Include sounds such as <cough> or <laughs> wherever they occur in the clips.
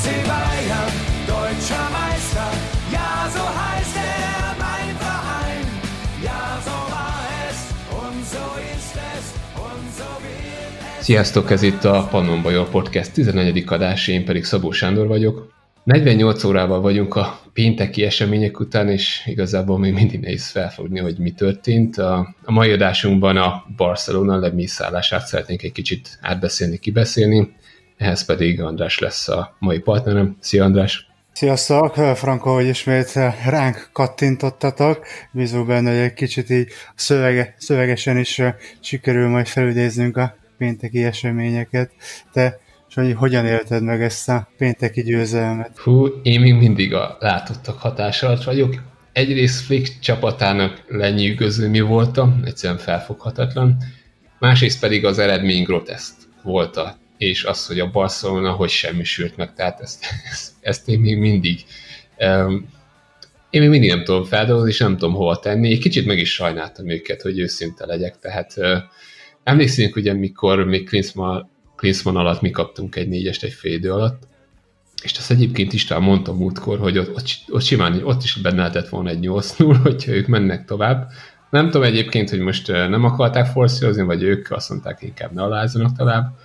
FC Bayern, deutscher Meister, ja so heißt er mein Verein, ja so war es und so ist es und so wird es. Sziasztok, ez itt a Pannon Bajor Podcast 14. adás, én pedig Szabó Sándor vagyok. 48 órával vagyunk a pénteki események után, és igazából még mindig nehéz felfogni, hogy mi történt. A, mai adásunkban a Barcelona lemészállását szeretnénk egy kicsit átbeszélni, kibeszélni, ehhez pedig András lesz a mai partnerem. Szia András! Sziasztok! Franko, hogy ismét ránk kattintottatok. Bízunk benne, hogy egy kicsit így szövege, szövegesen is sikerül majd felidéznünk a pénteki eseményeket. Te és hogy hogyan élted meg ezt a pénteki győzelmet? Hú, én még mindig a látottak hatás alatt vagyok. Egyrészt Flick csapatának lenyűgöző mi voltam, egyszerűen felfoghatatlan. Másrészt pedig az eredmény groteszt volt a és az, hogy a Barcelona hogy semmisült meg, tehát ezt, ezt, ezt én még mindig én még mindig nem tudom feldolgozni, és nem tudom hova tenni. Egy kicsit meg is sajnáltam őket, hogy őszinte legyek, tehát emlékszünk ugye, mikor még Klinsmann, Klinsmann alatt mi kaptunk egy négyest egy fél idő alatt, és azt egyébként István mondta múltkor, hogy ott, ott, ott simán, ott is benne lehetett volna egy 8-0, <laughs> hogyha ők mennek tovább. Nem tudom egyébként, hogy most nem akarták forszírozni, vagy ők azt mondták, inkább ne alázzanak tovább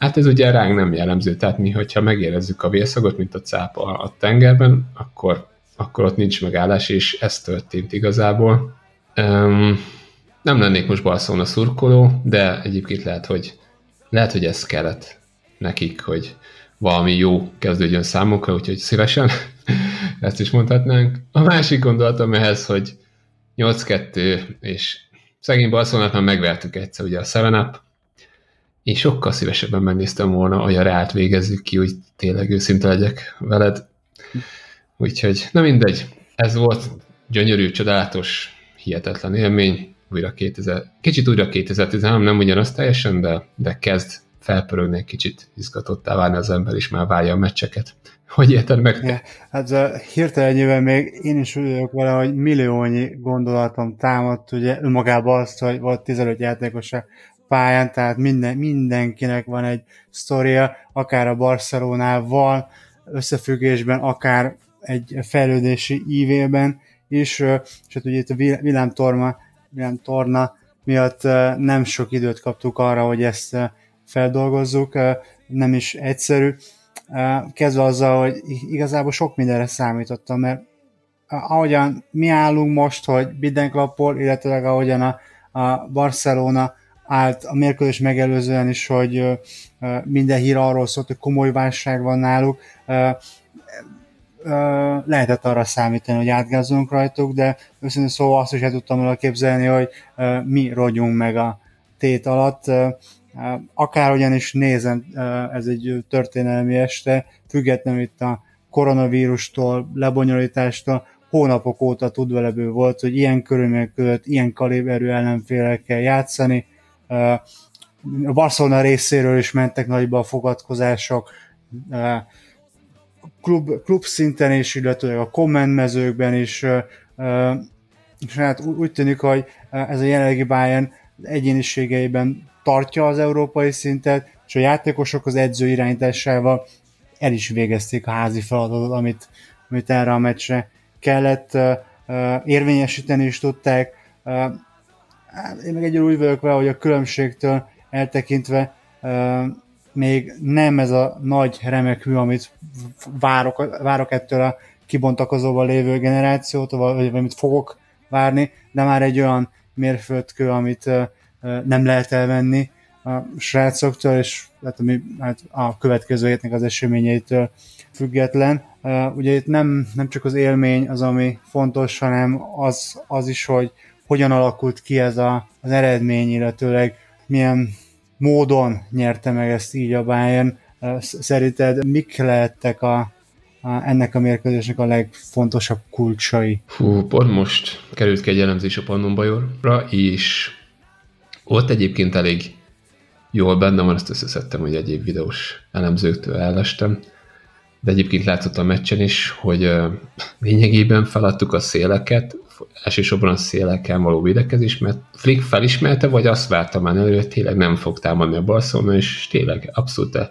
Hát ez ugye ránk nem jellemző, tehát mi, hogyha megérezzük a vészagot, mint a cápa a tengerben, akkor, akkor ott nincs megállás, és ez történt igazából. Um, nem lennék most Barcelona szurkoló, de egyébként lehet, hogy, lehet, hogy ez kellett nekik, hogy valami jó kezdődjön számukra, úgyhogy szívesen <laughs> ezt is mondhatnánk. A másik gondolatom ehhez, hogy 8-2, és szegény Barcelonát már megvertük egyszer, ugye a 7-up, én sokkal szívesebben megnéztem volna, a reát végezzük ki, hogy tényleg őszinte legyek veled. Úgyhogy, na mindegy, ez volt gyönyörű, csodálatos, hihetetlen élmény, újra 2000, kicsit újra 2013, nem ugyanaz teljesen, de, de kezd felpörögni egy kicsit izgatottá válni az ember, és már várja a meccseket. Hogy érted meg? Ja, hát hirtelenjében még én is úgy vagyok vele, hogy milliónyi gondolatom támadt, ugye önmagában azt, hogy volt 15 játékos pályán, tehát minden, mindenkinek van egy sztoria, akár a Barcelonával összefüggésben, akár egy fejlődési ívében is, és hát ugye itt a villámtorma, villámtorna miatt nem sok időt kaptuk arra, hogy ezt feldolgozzuk, nem is egyszerű. Kezdve azzal, hogy igazából sok mindenre számítottam, mert ahogyan mi állunk most, hogy Bidenklappol, illetve ahogyan a, a Barcelona állt a mérkőzés megelőzően is, hogy minden hír arról szólt, hogy komoly válság van náluk. Lehetett arra számítani, hogy átgázzunk rajtuk, de őszintén szóval azt is el tudtam volna képzelni, hogy mi rogyunk meg a tét alatt. Akárhogyan is nézem, ez egy történelmi este, függetlenül itt a koronavírustól, lebonyolítástól, hónapok óta tudvelebő volt, hogy ilyen körülmények között ilyen kaliberű ellenfélekkel játszani, a Barcelona részéről is mentek nagyba a fogadkozások, klub, klub szinten is, illetve a kommentmezőkben is, és hát úgy tűnik, hogy ez a jelenlegi Bayern egyéniségeiben tartja az európai szintet, és a játékosok az edző irányításával el is végezték a házi feladatot, amit, amit erre a meccsre kellett, érvényesíteni is tudták, Hát, én meg egyről úgy vagyok vele, hogy a különbségtől eltekintve uh, még nem ez a nagy remekű, amit várok, várok ettől a kibontakozóban lévő generációtól, vagy amit fogok várni, de már egy olyan mérföldkő, amit uh, nem lehet elvenni a srácoktól, és hát, ami, hát a következő hétnek az eseményeitől független. Uh, ugye itt nem, nem csak az élmény az, ami fontos, hanem az, az is, hogy hogyan alakult ki ez a, az eredmény, illetőleg milyen módon nyerte meg ezt így a Bayern. Szerinted mik lehettek a, a, ennek a mérkőzésnek a legfontosabb kulcsai? Fú, pont most került ki egy elemzés a Pannon és ott egyébként elég jól benne van, azt összeszedtem, hogy egyéb videós elemzőktől ellestem, de egyébként látszott a meccsen is, hogy lényegében feladtuk a széleket, elsősorban a szélekkel való védekezés, mert Flick felismerte, vagy azt várta már előre, hogy tényleg nem fog támadni a Barcelona, és tényleg abszolút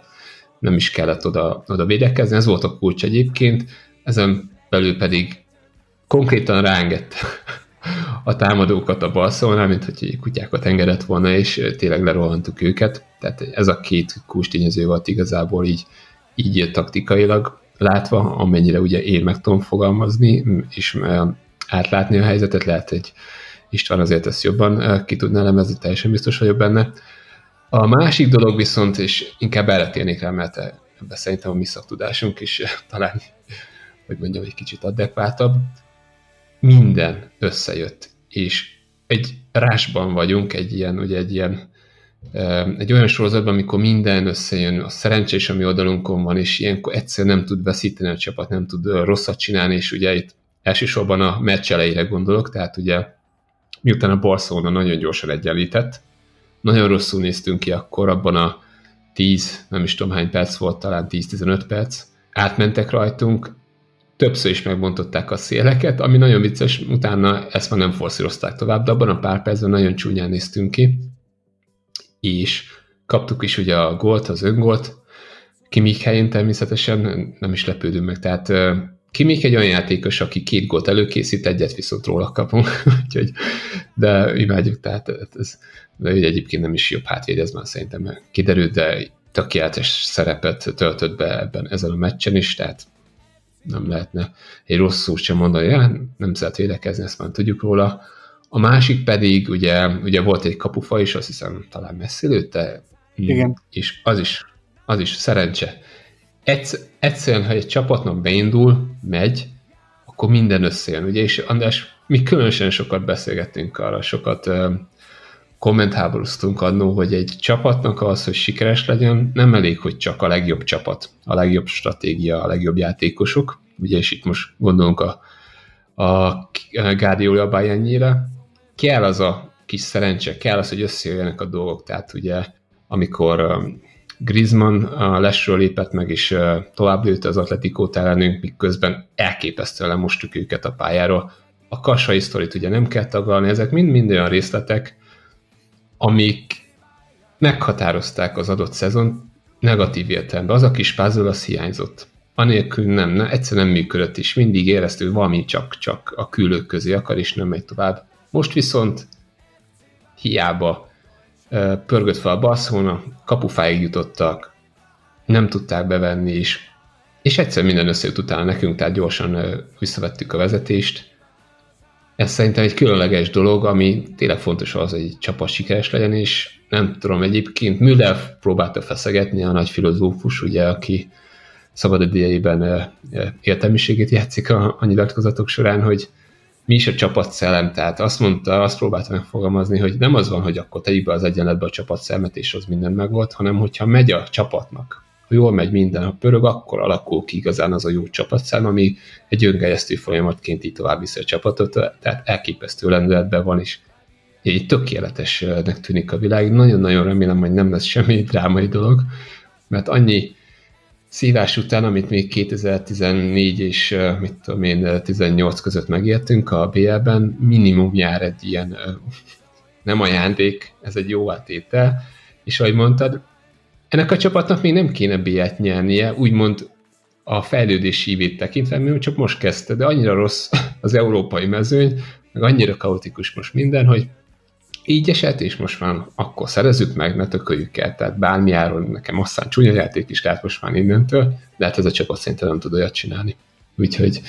nem is kellett oda, oda védekezni, ez volt a kulcs egyébként, ezen belül pedig konkrétan ráengedte a támadókat a Barcelona, mint hogy kutyákat engedett volna, és tényleg lerohantuk őket. Tehát ez a két kulcstényező volt igazából így, így taktikailag látva, amennyire ugye én meg tudom fogalmazni, és átlátni a helyzetet, lehet, hogy István azért ezt jobban ki tudná elemezni, teljesen biztos vagyok benne. A másik dolog viszont, és inkább erre térnék rá, mert ebben szerintem a mi szaktudásunk is talán, hogy mondjam, egy kicsit adekvátabb, minden összejött, és egy rásban vagyunk, egy ilyen, ugye egy ilyen egy olyan sorozatban, amikor minden összejön, a szerencsés, ami oldalunkon van, és ilyenkor egyszer nem tud veszíteni a csapat, nem tud rosszat csinálni, és ugye itt elsősorban a meccs elejére gondolok, tehát ugye miután a Barcelona nagyon gyorsan egyenlített, nagyon rosszul néztünk ki akkor, abban a 10, nem is tudom hány perc volt, talán 10-15 perc, átmentek rajtunk, többször is megbontották a széleket, ami nagyon vicces, utána ezt már nem forszírozták tovább, de abban a pár percben nagyon csúnyán néztünk ki, és kaptuk is ugye a gólt, az öngolt, Kimik helyén természetesen nem is lepődünk meg, tehát Kimik egy olyan játékos, aki két gólt előkészít, egyet viszont róla kapunk, <laughs> úgyhogy, de imádjuk, tehát ez, de ugye egyébként nem is jobb hátvéd, ez már szerintem kiderült, de tökéletes szerepet töltött be ebben ezen a meccsen is, tehát nem lehetne egy rossz szót sem mondani, ja, nem szeret védekezni, ezt már tudjuk róla. A másik pedig, ugye, ugye volt egy kapufa is, azt hiszem talán messzi lőtte, Igen. és az is, az is szerencse. Egyszer, egyszerűen, ha egy csapatnak beindul, megy, akkor minden összejön, ugye, és András, mi különösen sokat beszélgettünk arra, sokat kommentháborúztunk annó, hogy egy csapatnak az, hogy sikeres legyen, nem elég, hogy csak a legjobb csapat, a legjobb stratégia, a legjobb játékosok, ugye, és itt most gondolunk a, a Guardiola Bayernjére, kell az a kis szerencse, kell az, hogy összejöjjenek a dolgok, tehát ugye amikor Griezmann a lesről lépett meg, és tovább lőtte az Atletikót ellenünk, miközben elképesztően lemostuk őket a pályáról. A kassai sztorit ugye nem kell tagalni, ezek mind-mind olyan részletek, amik meghatározták az adott szezon negatív értelemben. Az a kis puzzle, az hiányzott. Anélkül nem, ne, egyszerűen nem működött is. Mindig hogy valami csak-csak a külők közé akar, és nem megy tovább. Most viszont hiába pörgött fel a Barcelona, kapufáig jutottak, nem tudták bevenni is, és egyszer minden összejött utána nekünk, tehát gyorsan visszavettük a vezetést, ez szerintem egy különleges dolog, ami tényleg fontos az, hogy egy csapat sikeres legyen, és nem tudom, egyébként Müller próbálta feszegetni a nagy filozófus, ugye, aki szabad idejében értelmiségét játszik a, a nyilatkozatok során, hogy mi is a csapatszellem, tehát azt mondta, azt próbálta megfogalmazni, hogy nem az van, hogy akkor tegyük be az egyenletbe a csapatszelmet, és az minden megvolt, hanem hogyha megy a csapatnak ha jól megy minden, a pörög, akkor alakul ki igazán az a jó csapatszám, ami egy öngelyeztő folyamatként így tovább viszi a csapatot, tehát elképesztő lendületben van, és egy tökéletesnek tűnik a világ. Nagyon-nagyon remélem, hogy nem lesz semmi drámai dolog, mert annyi szívás után, amit még 2014 és mit tudom én, 18 között megértünk a BL-ben, minimum jár egy ilyen nem ajándék, ez egy jó átétel, és ahogy mondtad, ennek a csapatnak még nem kéne B-t nyernie, úgymond a fejlődési ívét tekintve, mert csak most kezdte, de annyira rossz az európai mezőny, meg annyira kaotikus most minden, hogy így esett, és most már akkor szerezzük meg, ne tököljük el, tehát bármi áron nekem aztán csúnya játék is lehet most már innentől, de hát ez a csapat szerintem nem tud olyat csinálni. Úgyhogy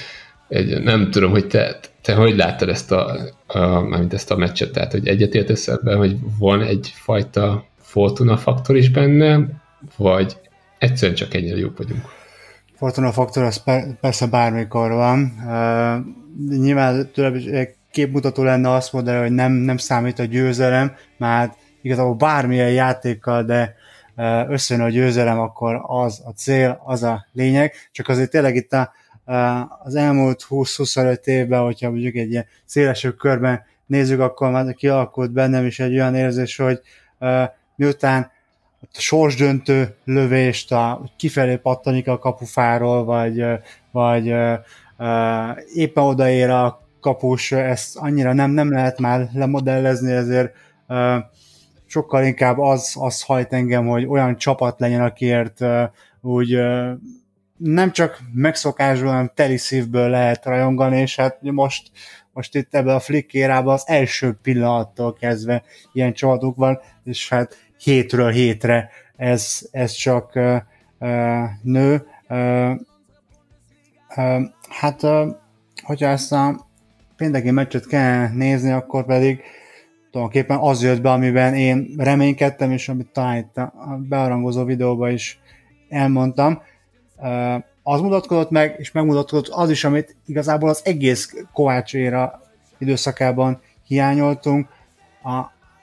egy, nem tudom, hogy te, te hogy láttad ezt a, a, ezt a meccset, tehát hogy egyetértesz ebben, hogy van egyfajta Fortuna faktor is benne, vagy egyszerűen csak ennyire jók vagyunk? Fortuna faktor az per, persze bármikor van. Uh, nyilván tőlem képmutató lenne azt mondani, hogy nem, nem számít a győzelem, mert igazából bármilyen játékkal, de összejön a győzelem, akkor az a cél, az a lényeg. Csak azért tényleg itt a, az elmúlt 20-25 évben, hogyha mondjuk egy ilyen szélesebb körben nézzük, akkor már kialakult bennem is egy olyan érzés, hogy miután a sorsdöntő lövést a, kifelé pattanik a kapufáról, vagy, vagy éppen odaér a kapus, ezt annyira nem, nem lehet már lemodellezni, ezért uh, sokkal inkább az, az hajt engem, hogy olyan csapat legyen, akiért uh, úgy nem csak megszokásból, hanem teli szívből lehet rajongani, és hát most, most itt ebben a flickérában az első pillanattól kezdve ilyen csapatok van, és hát hétről hétre ez, ez csak uh, uh, nő. Uh, uh, hát, uh, hogyha ezt a pénteki meccset kell nézni, akkor pedig tulajdonképpen az jött be, amiben én reménykedtem, és amit talán itt a bearangozó videóban is elmondtam. Az mutatkozott meg, és megmutatkozott az is, amit igazából az egész Kovács éra időszakában hiányoltunk.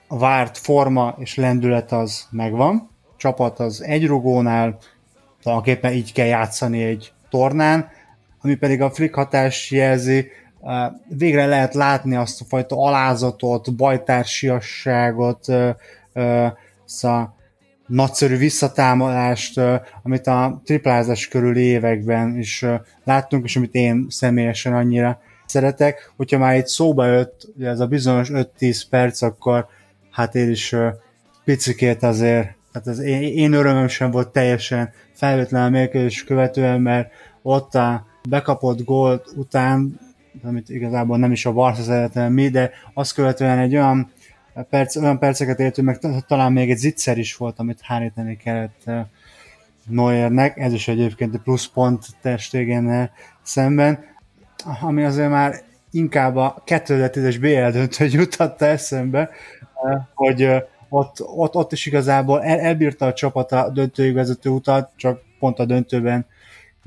A várt forma és lendület az megvan, csapat az egy rugónál, tulajdonképpen így kell játszani egy tornán, ami pedig a flick hatás jelzi, végre lehet látni azt a fajta alázatot, bajtársiasságot, szóval nagyszerű visszatámadást, amit a triplázás körül években is láttunk, és amit én személyesen annyira szeretek. Hogyha már itt szóba jött ez a bizonyos 5-10 perc, akkor hát én is picikét azért, hát az én, én örömöm sem volt teljesen felvétlen a mérkőzés követően, mert ott a bekapott gólt után amit igazából nem is a Barca mi, de azt követően egy olyan, perc, olyan perceket éltünk, meg talán még egy zicser is volt, amit hárítani kellett eh, Neuernek, ez is egyébként egy pluszpont testégen szemben, ami azért már inkább a 2010-es BL döntő jutatta eszembe, eh, hogy eh, ott, ott, ott is igazából el, elbírta a csapat a döntőig vezető utat, csak pont a döntőben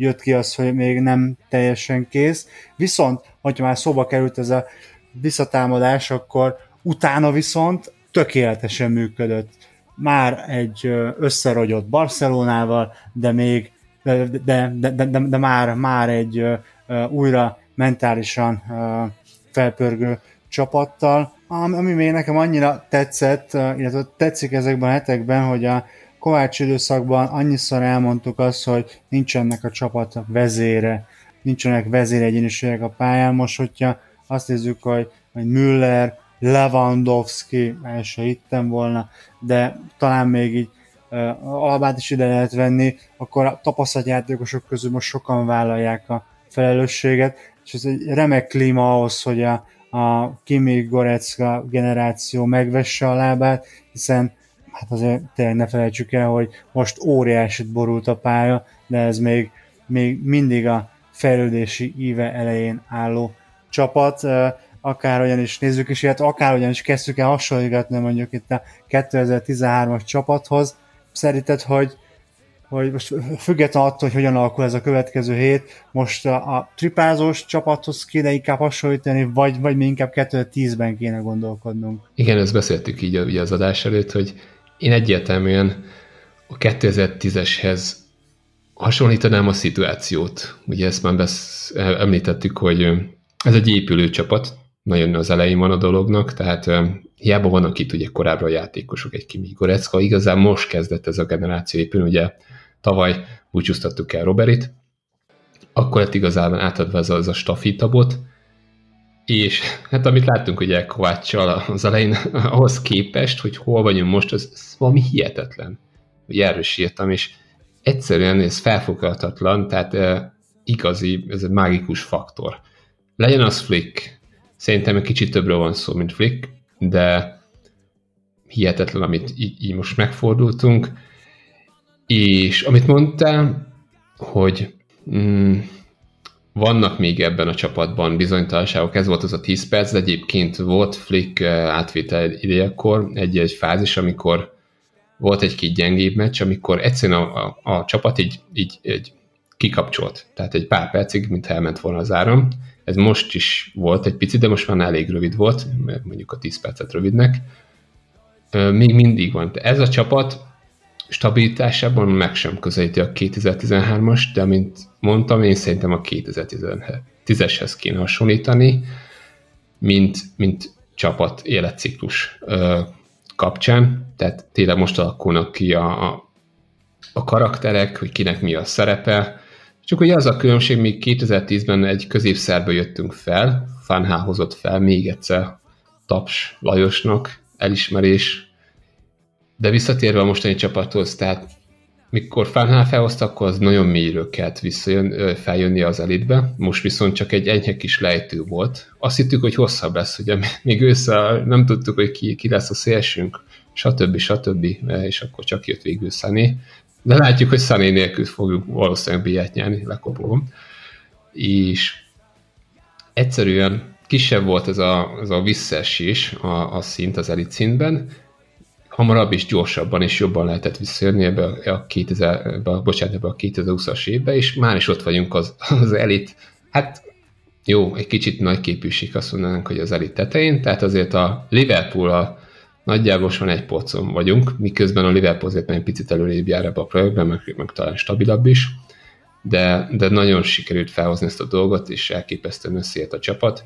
jött ki az, hogy még nem teljesen kész. Viszont, hogyha már szóba került ez a visszatámadás, akkor utána viszont tökéletesen működött. Már egy összerogyott Barcelonával, de még de, de, de, de, de már, már egy újra mentálisan felpörgő csapattal, ami még nekem annyira tetszett, illetve tetszik ezekben a hetekben, hogy a Kovács időszakban annyiszor elmondtuk azt, hogy nincsenek a csapat vezére, nincsenek vezéregyéniségek a pályán. Most, hogyha azt nézzük, hogy, hogy Müller, Lewandowski, el se hittem volna, de talán még így uh, Albát is ide lehet venni, akkor a tapasztalt játékosok közül most sokan vállalják a felelősséget, és ez egy remek klíma ahhoz, hogy a, a Kimi Gorecka generáció megvesse a lábát, hiszen hát azért tényleg ne felejtsük el, hogy most óriásit borult a pálya, de ez még, még mindig a fejlődési íve elején álló csapat, akárhogyan is nézzük is, illetve akárhogyan is kezdjük el hasonlítani mondjuk itt a 2013-as csapathoz. Szerinted, hogy, hogy most független attól, hogy hogyan alakul ez a következő hét, most a, a tripázós csapathoz kéne inkább hasonlítani, vagy, vagy mi inkább 2010-ben kéne gondolkodnunk? Igen, ezt beszéltük így ugye az adás előtt, hogy én egyértelműen a 2010-eshez hasonlítanám a szituációt. Ugye ezt már besz, említettük, hogy ez egy épülő csapat, nagyon az elején van a dolognak, tehát hiába vannak itt ugye korábban a játékosok, egy Kimi Gorecka, igazán most kezdett ez a generáció épülni, ugye tavaly búcsúztattuk el Roberit, akkor lett igazán átadva ez a, ez a stafítabot, és hát amit láttunk ugye Kováccsal az elején, ahhoz képest, hogy hol vagyunk most, az, az valami hihetetlen. Hogy erről sírtam, és egyszerűen ez felfoghatatlan, tehát e, igazi, ez egy mágikus faktor. Legyen az Flick, szerintem egy kicsit többről van szó, mint Flick, de hihetetlen, amit így, így most megfordultunk. És amit mondtál, hogy mm, vannak még ebben a csapatban bizonytalanságok, ez volt az a 10 perc, de egyébként volt Flick eh, átvétel idejekor egy-egy fázis, amikor volt egy-két gyengébb meccs, amikor egyszerűen a, a, a csapat így, így, így kikapcsolt. Tehát egy pár percig, mint elment volna az áram. Ez most is volt egy picit, de most már elég rövid volt, mondjuk a 10 percet rövidnek. Még mindig van. Ez a csapat stabilitásában meg sem közelíti a 2013-as, de mint mondtam, én szerintem a 2010-eshez kéne hasonlítani, mint, mint csapat életciklus ö, kapcsán. Tehát tényleg most alakulnak ki a, a, a karakterek, hogy kinek mi a szerepe. Csak ugye az a különbség, mi 2010-ben egy középszerbe jöttünk fel, Fanhá hozott fel még egyszer Taps Lajosnak, elismerés, de visszatérve a mostani csapathoz, tehát mikor Fánál felhozta, akkor az nagyon mélyről kellett visszajön, feljönni az elitbe, most viszont csak egy enyhe kis lejtő volt. Azt hittük, hogy hosszabb lesz, ugye <laughs> még ősszel nem tudtuk, hogy ki, ki lesz a szélsünk, stb. stb. és akkor csak jött végül Sunny. De látjuk, hogy Sunny nélkül fogjuk valószínűleg bilyet nyerni, lekopolom. És egyszerűen kisebb volt ez a, ez a visszaesés a, a szint az elit szintben, hamarabb és gyorsabban és jobban lehetett visszajönni ebbe a, 2000, ebbe a, bocsánat, ebbe a 2020-as évbe, és már is ott vagyunk az, az elit, hát jó, egy kicsit nagy képűség azt mondanánk, hogy az elit tetején, tehát azért a Liverpool a nagyjából van egy pocon vagyunk, miközben a Liverpool azért egy picit előrébb jár ebbe a projektben, meg, meg talán stabilabb is, de, de nagyon sikerült felhozni ezt a dolgot, és elképesztően összeért a csapat.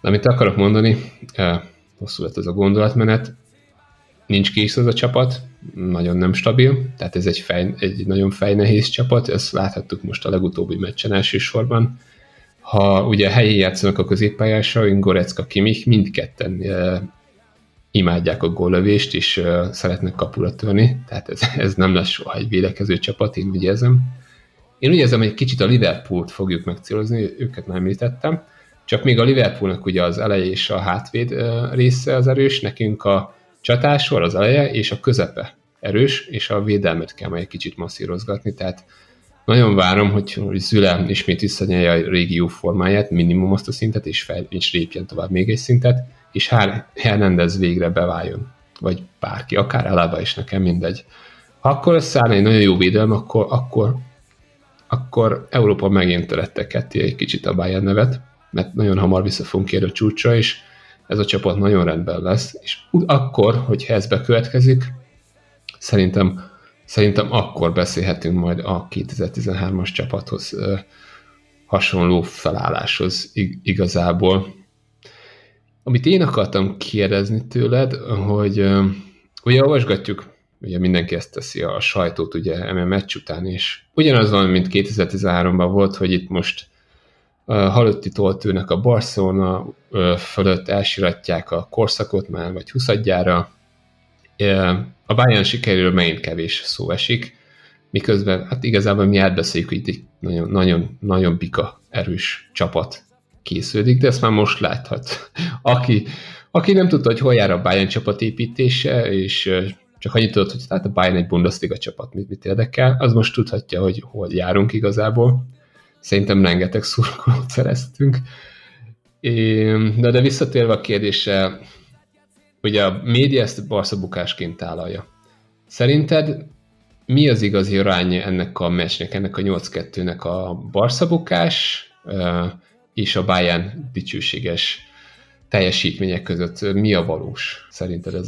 De amit akarok mondani, eh, hosszú lett ez a gondolatmenet, nincs kész az a csapat, nagyon nem stabil, tehát ez egy, fej, egy nagyon fejnehéz csapat, ezt láthattuk most a legutóbbi meccsen elsősorban. Ha ugye helyi játszanak a középpályásra, Gorecka, Kimich, mindketten e, imádják a góllövést, és e, szeretnek kapura törni, tehát ez, ez nem lesz soha egy védekező csapat, én úgy érzem. Én úgy érzem, hogy egy kicsit a Liverpoolt fogjuk megcélozni, őket már említettem, csak még a Liverpoolnak ugye az eleje és a hátvéd része az erős, nekünk a csatásor az eleje és a közepe erős, és a védelmet kell majd egy kicsit masszírozgatni, tehát nagyon várom, hogy, hogy Züle ismét visszanyelje a régió formáját, minimum azt a szintet, és, fel, és lépjen tovább még egy szintet, és Hernandez végre beváljon. Vagy bárki, akár Alaba is nekem mindegy. Ha akkor összeállna egy nagyon jó védelem, akkor, akkor, akkor Európa megint töretteketi egy kicsit a Bayern nevet, mert nagyon hamar vissza fogunk a csúcsra, és ez a csapat nagyon rendben lesz, és akkor, hogyha ez bekövetkezik, szerintem, szerintem akkor beszélhetünk majd a 2013-as csapathoz hasonló felálláshoz igazából. Amit én akartam kérdezni tőled, hogy ugye olvasgatjuk, ugye mindenki ezt teszi a sajtót ugye MM meccs után, és ugyanaz van, mint 2013-ban volt, hogy itt most halotti toltőnek a Barcelona fölött elsiratják a korszakot már, vagy huszadjára. A Bayern sikerül megint kevés szó esik, miközben hát igazából mi átbeszéljük, hogy itt egy nagyon, nagyon, nagyon bika erős csapat készüldik, de ezt már most láthat. <laughs> Aki, aki nem tudta, hogy hol jár a Bayern csapatépítése, és csak annyit tudott, hogy hát a Bayern egy Bundesliga csapat, mit, mit érdekel, az most tudhatja, hogy hol járunk igazából szerintem rengeteg szurkolót szereztünk. De, de visszatérve a kérdésre, ugye a média ezt Barca bukásként tálalja. Szerinted mi az igazi arány ennek a meccsnek, ennek a 8-2-nek a Barca bukás és a Bayern dicsőséges teljesítmények között? Mi a valós szerinted ez?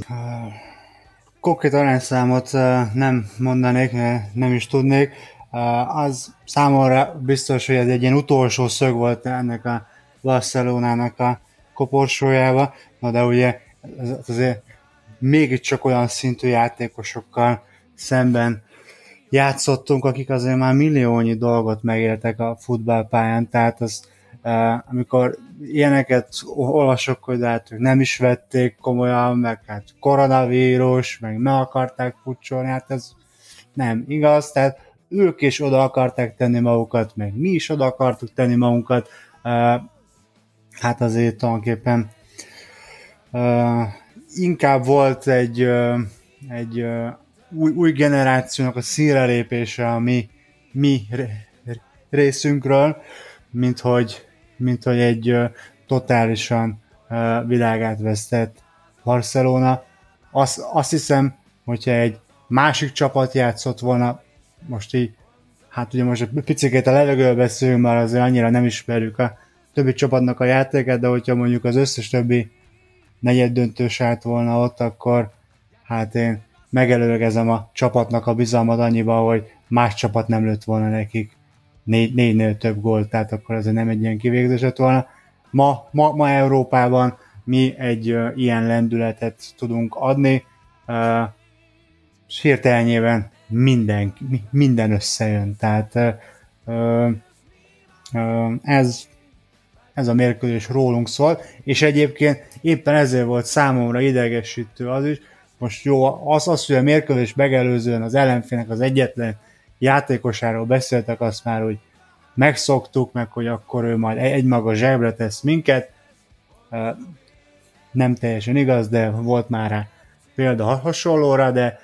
Konkrét arányszámot nem mondanék, nem is tudnék az számomra biztos, hogy ez egy ilyen utolsó szög volt ennek a Barcelonának a koporsójába, na de ugye ez azért mégiscsak olyan szintű játékosokkal szemben játszottunk, akik azért már milliónyi dolgot megéltek a futballpályán, tehát az, amikor ilyeneket olvasok, hogy hát ők nem is vették komolyan, meg hát koronavírus, meg meg akarták pucsolni, hát ez nem igaz, tehát ők is oda akarták tenni magukat, meg mi is oda akartuk tenni magunkat, hát azért tulajdonképpen inkább volt egy, egy új, új generációnak a színre lépése a mi, mi részünkről, mint hogy, mint hogy egy totálisan világát vesztett Barcelona. Azt, azt hiszem, hogyha egy másik csapat játszott volna most így, hát ugye most egy picit a levegőről beszélünk, már azért annyira nem ismerjük a többi csapatnak a játékát, de hogyha mondjuk az összes többi negyed döntős állt volna ott, akkor hát én megelőlegezem a csapatnak a bizalmat annyiba, hogy más csapat nem lőtt volna nekik négy, négynél több gólt, tehát akkor ez nem egy ilyen kivégzés volna. Ma, ma, ma Európában mi egy uh, ilyen lendületet tudunk adni, uh, hirtelenjében minden, minden összejön. Tehát ö, ö, ez, ez a mérkőzés rólunk szól, és egyébként éppen ezért volt számomra idegesítő az is, most jó, az, az hogy a mérkőzés megelőzően az ellenfélnek az egyetlen játékosáról beszéltek, azt már, hogy megszoktuk, meg hogy akkor ő majd egymaga zsebre tesz minket. Nem teljesen igaz, de volt már rá példa hasonlóra, de,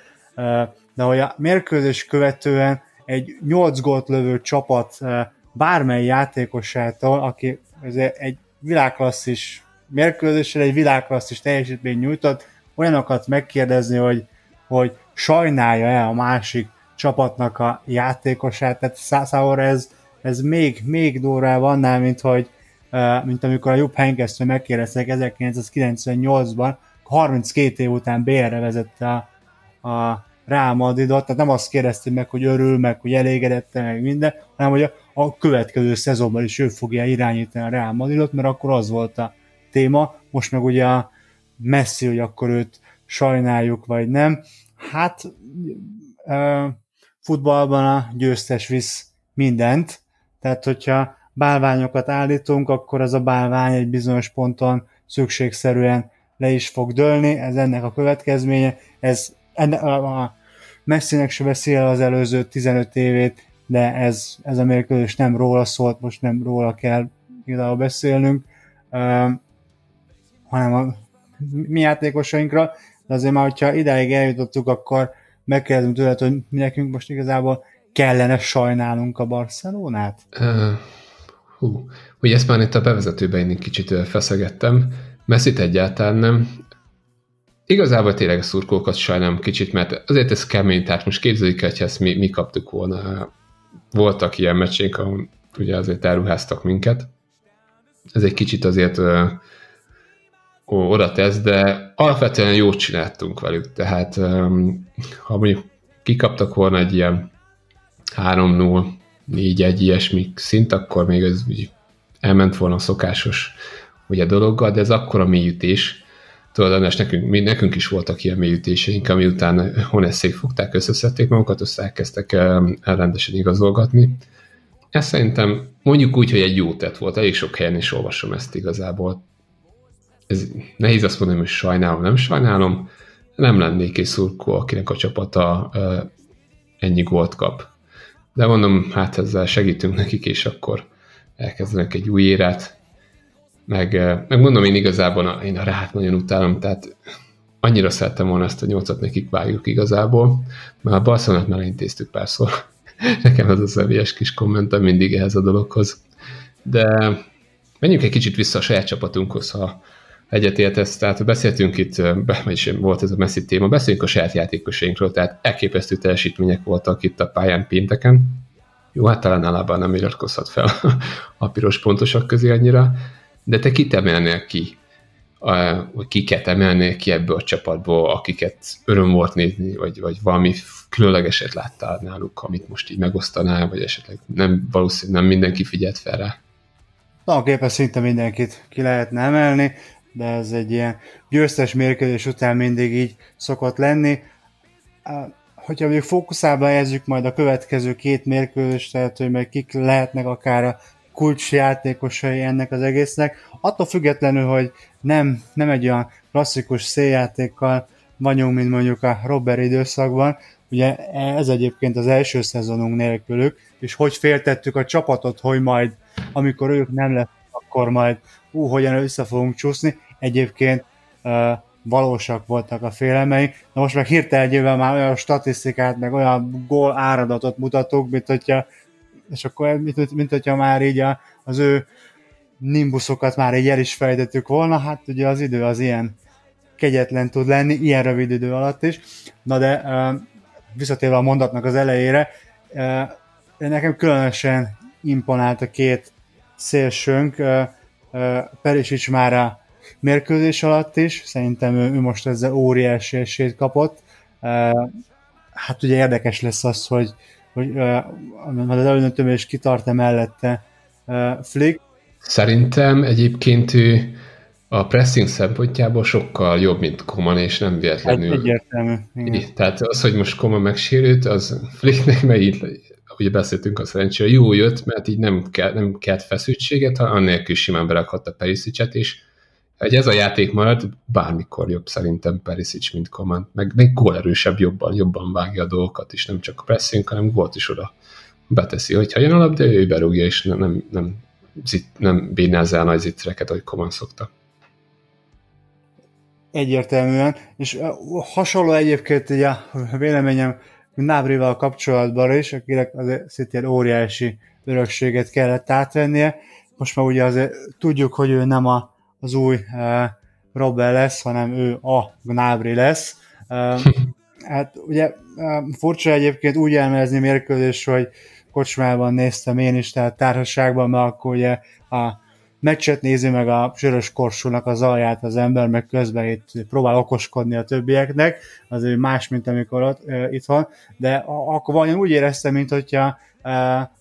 de hogy a mérkőzés követően egy 8 gólt lövő csapat bármely játékosától, aki egy világklasszis mérkőzésre egy világklasszis teljesítmény nyújtott, olyanokat megkérdezni, hogy, hogy sajnálja-e a másik csapatnak a játékosát, tehát számomra ez, ez még, még durvább annál, mint hogy mint amikor a Jupp Henkesztől megkérdeztek 1998-ban, 32 év után BR-re vezette a, a Real Madridot, tehát nem azt kérdezte meg, hogy örül, meg hogy elégedette, meg minden, hanem hogy a, a következő szezonban is ő fogja irányítani a Real mert akkor az volt a téma, most meg ugye a Messi, hogy akkor őt sajnáljuk, vagy nem. Hát futballban a győztes visz mindent, tehát hogyha bálványokat állítunk, akkor az a bálvány egy bizonyos ponton szükségszerűen le is fog dőlni, ez ennek a következménye, ez a, a Messinek se beszél az előző 15 évét, de ez, ez a mérkőzés nem róla szólt, most nem róla kell igazából beszélnünk, uh, hanem a mi játékosainkra, de azért már, hogyha idáig eljutottuk, akkor megkérdezünk tőled, hogy mi nekünk most igazából kellene sajnálnunk a Barcelonát? Uh, hú, ugye ezt már itt a bevezetőben én kicsit feszegettem, Messit egyáltalán nem. Igazából tényleg a szurkolókat sajnálom kicsit, mert azért ez kemény, tehát most képzeljük el, hogy ezt mi, mi kaptuk volna. Voltak ilyen meccsénk, ahol ugye azért elruháztak minket. Ez egy kicsit azért uh, oda tesz, de alapvetően jót csináltunk velük, tehát um, ha mondjuk kikaptak volna egy ilyen 3-0, 4-1 ilyesmi szint, akkor még ez elment volna a szokásos ugye dologgal, de ez akkora mélyütés, tudod, nekünk, mi, nekünk is voltak ilyen mélyütéseink, ami után Honeszék fogták, összeszedték magukat, össze elkezdtek rendesen igazolgatni. Ez szerintem mondjuk úgy, hogy egy jó tett volt, elég sok helyen is olvasom ezt igazából. Ez nehéz azt mondani, hogy sajnálom, nem sajnálom, nem lennék egy szurkó, akinek a csapata ennyi gólt kap. De mondom, hát ezzel segítünk nekik, és akkor elkezdenek egy új érát. Meg, meg mondom, én igazából a, én a rát nagyon utálom, tehát annyira szerettem volna ezt a nyolcat nekik vágjuk igazából, mert a Barcelonát már intéztük párszor. <laughs> Nekem az a személyes kis kommentem mindig ehhez a dologhoz. De menjünk egy kicsit vissza a saját csapatunkhoz, ha egyetértesz. Tehát beszéltünk itt, vagyis volt ez a messzi téma, beszéljünk a saját játékosainkról, tehát elképesztő teljesítmények voltak itt a pályán pénteken. Jó, hát talán általában nem iratkozhat fel <laughs> a piros pontosak közé annyira, de te kit emelnél ki? Vagy kiket emelnél ki ebből a csapatból, akiket öröm volt nézni, vagy, vagy valami különlegeset láttál náluk, amit most így megosztanál, vagy esetleg nem, valószínűleg nem mindenki figyelt fel rá? Tulajdonképpen szinte mindenkit ki lehetne emelni, de ez egy ilyen győztes mérkőzés után mindig így szokott lenni. Hogyha még fókuszába helyezzük majd a következő két mérkőzést, tehát hogy meg kik lehetnek akár a kulcsjátékosai ennek az egésznek, attól függetlenül, hogy nem, nem egy olyan klasszikus széljátékkal vagyunk, mint mondjuk a Robert időszakban, ugye ez egyébként az első szezonunk nélkülük, és hogy féltettük a csapatot, hogy majd amikor ők nem lesz, akkor majd ú, hogyan össze fogunk csúszni. Egyébként uh, valósak voltak a félelmeink, de most meg hirtelen már olyan statisztikát, meg olyan gól áradatot mutatunk, mint hogyha és akkor mint, mint hogyha már így a, az ő nimbuszokat már így el is fejtettük volna, hát ugye az idő az ilyen kegyetlen tud lenni, ilyen rövid idő alatt is. Na de visszatérve a mondatnak az elejére, nekem különösen imponált a két szélsőnk, Perisic már a mérkőzés alatt is, szerintem ő, ő most ezzel óriási esélyt kapott. Hát ugye érdekes lesz az, hogy, hogy az elődöntőben is kitart-e mellette Flick. Szerintem egyébként ő a pressing szempontjából sokkal jobb, mint Koman, és nem véletlenül. Hát egyértelmű. Igen. Tehát az, hogy most Koman megsérült, az Flicknek meg így, ugye beszéltünk a szerencsére, jó jött, mert így nem, kell, nem kelt feszültséget, ha annélkül simán berakhatta Perisicet, és Hogy ez a játék marad, bármikor jobb szerintem Perisic, mint Command, meg még gólerősebb jobban, jobban vágja a dolgokat is, nem csak a pressing, hanem gólt is oda beteszi. Hogyha jön a labda, ő berúgja, és nem, nem, nem, zit, nem bírnázza nagy zittereket, ahogy Command szokta. Egyértelműen, és hasonló egyébként ugye véleményem Nábrival kapcsolatban is, akinek azért szintén óriási örökséget kellett átvennie. Most már ugye azért tudjuk, hogy ő nem a, az új uh, Robben lesz, hanem ő a Gnabry lesz. Uh, <laughs> hát ugye uh, furcsa egyébként úgy elmezni mérkőzés, hogy kocsmában néztem én is, tehát társaságban, mert akkor ugye a meccset nézi meg a sörös korsónak az alját az ember, meg közben itt próbál okoskodni a többieknek, az ő más, mint amikor ott, e, itthon, de a, akkor vajon úgy éreztem, mint hogyha e,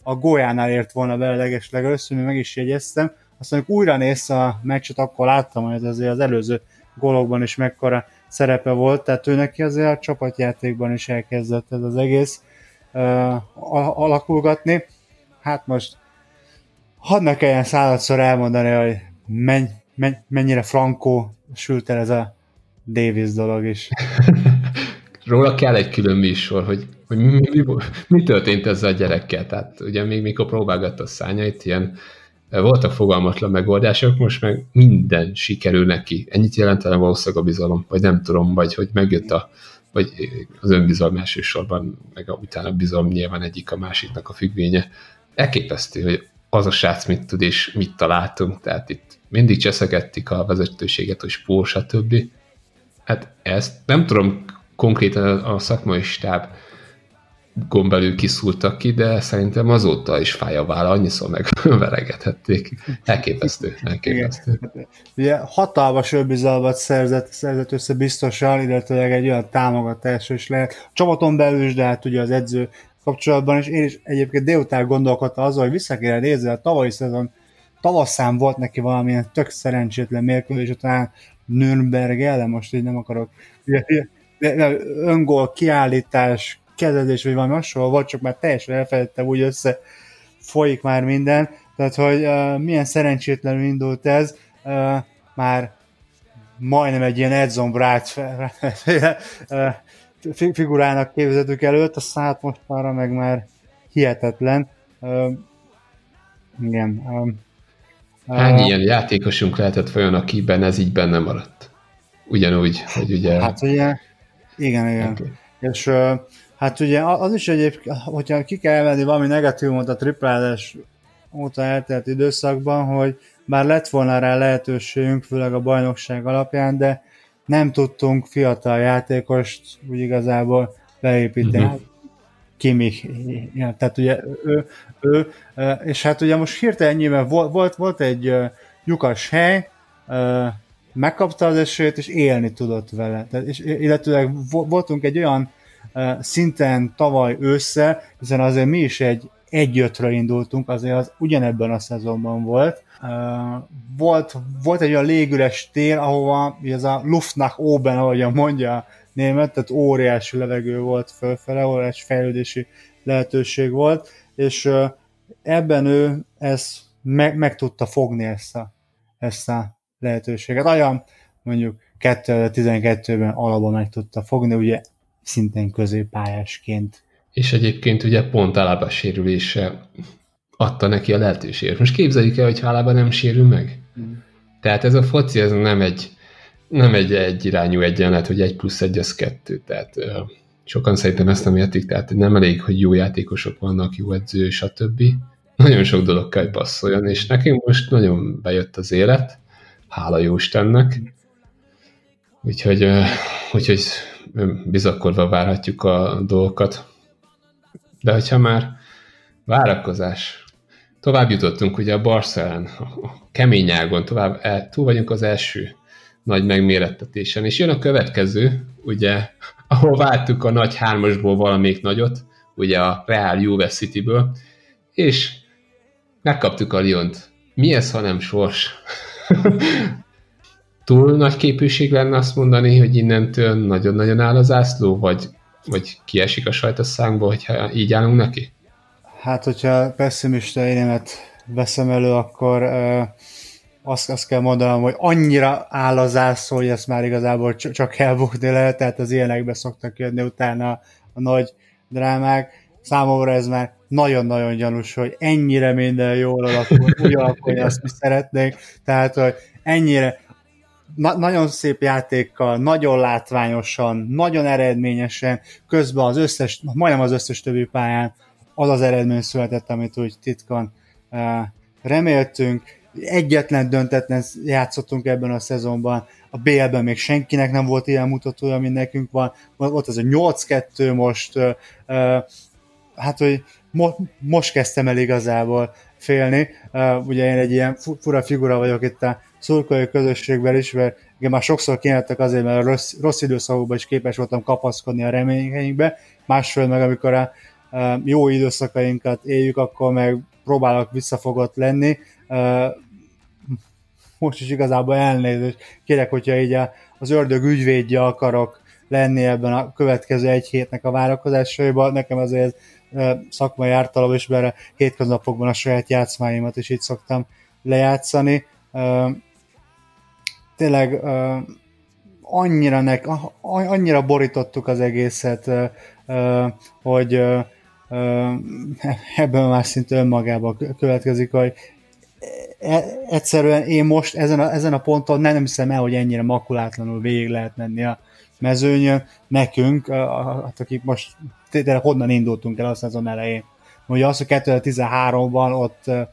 a gólyánál ért volna bele legesleg először, meg is jegyeztem, aztán amikor újra néztem a meccset, akkor láttam, hogy azért az előző gólokban is mekkora szerepe volt, tehát ő neki azért a csapatjátékban is elkezdett ez az egész uh, alakulgatni. Hát most hadd ne kelljen századszor elmondani, hogy menny, menny, mennyire frankó sült el ez a Davis dolog is. <laughs> Róla kell egy külön műsor, hogy, hogy mi, mi, mi történt ezzel a gyerekkel. Tehát ugye még mikor próbálgatta a szányait, ilyen voltak fogalmatlan megoldások, most meg minden sikerül neki. Ennyit jelentene valószínűleg a bizalom, vagy nem tudom, vagy hogy megjött a, vagy az önbizalom elsősorban, meg a, utána a bizalom nyilván egyik a másiknak a függvénye. Elképesztő, hogy az a srác mit tud és mit találtunk, tehát itt mindig cseszegettik a vezetőséget, hogy spór, stb. Hát ezt nem tudom konkrétan a szakmai stáb gombelül kiszúrtak ki, de szerintem azóta is fáj a válla, annyiszor megveregethették. <laughs> Elképesztő, elképesztő. Igen. Ugye hatalmas önbizalmat szerzett, szerzett össze biztosan, illetve egy olyan támogatás is lehet. Csapaton belül is, de hát ugye az edző kapcsolatban, és én is egyébként délután gondolkodtam azzal, hogy vissza kéne nézni a tavalyi szezon tavaszán volt neki valamilyen tök szerencsétlen mérkőzés, után Nürnberg ellen, most így nem akarok öngól, kiállítás, kezelés, vagy valami hasonló volt, csak már teljesen elfelejtettem, úgy össze folyik már minden, tehát hogy uh, milyen szerencsétlenül indult ez, uh, már majdnem egy ilyen Edson Bright uh, <laughs> figurának képzeltük előtt, a szállt most arra meg már hihetetlen. Uh, igen. Um, Hány uh, ilyen játékosunk lehetett folyamon, akiben ez így benne maradt? Ugyanúgy, hogy ugye... Hát ugye, igen, igen. Okay. És uh, hát ugye az is egyébként, hogyha ki kell venni valami negatívumot a triplázás óta eltelt időszakban, hogy bár lett volna rá lehetőségünk, főleg a bajnokság alapján, de nem tudtunk fiatal játékost úgy igazából beépíteni. Uh-huh. Kimich, ja, tehát ugye ő, ő, és hát ugye most hirtelen nyilván volt, volt, volt egy lyukas hely, megkapta az esélyt, és élni tudott vele. Tehát, és illetőleg voltunk egy olyan szinten tavaly ősszel, hiszen azért mi is egy egy indultunk, azért az ugyanebben a szezonban volt, volt, volt egy olyan légüres tér, ahova ez a Luftnach oben, ahogy mondja a német, tehát óriási levegő volt fölfele, óriási fejlődési lehetőség volt, és ebben ő ezt meg, meg tudta fogni ezt a, ezt a lehetőséget. Olyan mondjuk 2012-ben alapban meg tudta fogni, ugye szintén középpályásként. És egyébként ugye pont Alaba sérülése adta neki a lehetőséget. Most képzeljük el, hogy hálában nem sérül meg. Mm. Tehát ez a foci, ez nem egy, nem egy egyirányú egyenlet, hogy egy plusz egy az kettő. Tehát sokan szerintem ezt nem értik, tehát nem elég, hogy jó játékosok vannak, jó edző, stb. Nagyon sok dolog kell, hogy passzoljon, és nekünk most nagyon bejött az élet, hála jó Istennek. Úgyhogy, úgyhogy bizakodva várhatjuk a dolgokat. De hogyha már várakozás tovább jutottunk ugye a Barcelán, a kemény ágon, tovább el, túl vagyunk az első nagy megmérettetésen, és jön a következő, ugye, ahol váltuk a nagy hármasból valamelyik nagyot, ugye a Real Juve City-ből, és megkaptuk a Lyont. Mi ez, ha nem sors? Túl nagy képűség lenne azt mondani, hogy innentől nagyon-nagyon áll az ászló, vagy, vagy kiesik a sajt a szánkból, hogyha így állunk neki? Hát, hogyha pessimista énemet veszem elő, akkor uh, azt, azt kell mondanom, hogy annyira áll az zászló, hogy ezt már igazából csak elbukni lehet, tehát az ilyenekbe szoktak jönni utána a, a nagy drámák. Számomra ez már nagyon-nagyon gyanús, hogy ennyire minden jól alakul, úgy alakul, hogy azt mi szeretnénk, tehát, hogy ennyire na- nagyon szép játékkal, nagyon látványosan, nagyon eredményesen, közben az összes, majdnem az összes többi pályán az az eredmény született, amit úgy titkon uh, reméltünk. Egyetlen döntetlen játszottunk ebben a szezonban, a BL-ben még senkinek nem volt ilyen mutatója, mint nekünk van. Ott az a 8-2 most, uh, uh, hát hogy mo- most kezdtem el igazából félni. Uh, ugye én egy ilyen fura figura vagyok itt a szurkolói közösségben is, mert igen, már sokszor kényeltek azért, mert a rossz, rossz időszakokban is képes voltam kapaszkodni a reményeinkbe, másfél meg amikor a jó időszakainkat éljük, akkor meg próbálok visszafogott lenni. Most is igazából elnézést kérek, hogyha így az ördög ügyvédje akarok lenni ebben a következő egy hétnek a várakozásaiban. Nekem azért szakmai ártalom is, mert hétköznapokban a saját játszmáimat is így szoktam lejátszani tényleg annyira, nek, annyira borítottuk az egészet, hogy uh, uh, ebben már szinte önmagában következik, hogy e, egyszerűen én most ezen a, ezen a ponton nem, nem hiszem el, hogy ennyire makulátlanul végig lehet menni a mezőnyön. Nekünk, hát akik most tényleg honnan indultunk el a szezon elején. Ugye az, hogy 2013-ban ott uh,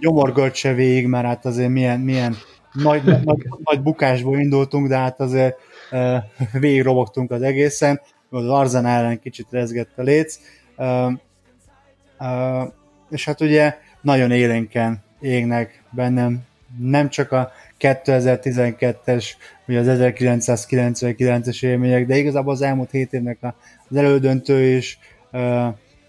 gyomorgörcse végig, mert hát azért milyen, milyen nagy, nagy, nagy bukásból indultunk, de hát azért uh, végig robogtunk az egészen, az Arzen ellen kicsit rezgett a léc, uh, uh, és hát ugye nagyon élénken égnek bennem. Nem csak a 2012-es, vagy az 1999-es élmények, de igazából az elmúlt hét évnek az elődöntő is,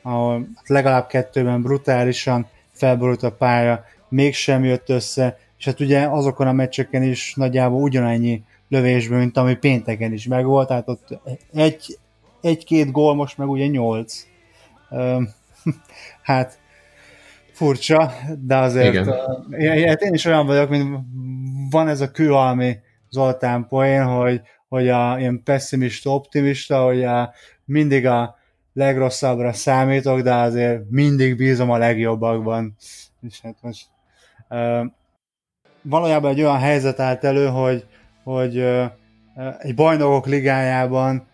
ahol legalább kettőben brutálisan felborult a pálya, mégsem jött össze, és hát ugye azokon a meccseken is nagyjából ugyanannyi lövésből, mint ami pénteken is megvolt, tehát ott egy, egy-két gól, most meg ugye nyolc. <laughs> hát furcsa, de azért Igen. Uh, én is olyan vagyok, mint van ez a kőalmi Zoltán poén, hogy, hogy a ilyen pessimista, optimista, hogy a, mindig a legrosszabbra számítok, de azért mindig bízom a legjobbakban. És hát most uh, valójában egy olyan helyzet állt elő, hogy, hogy egy bajnokok ligájában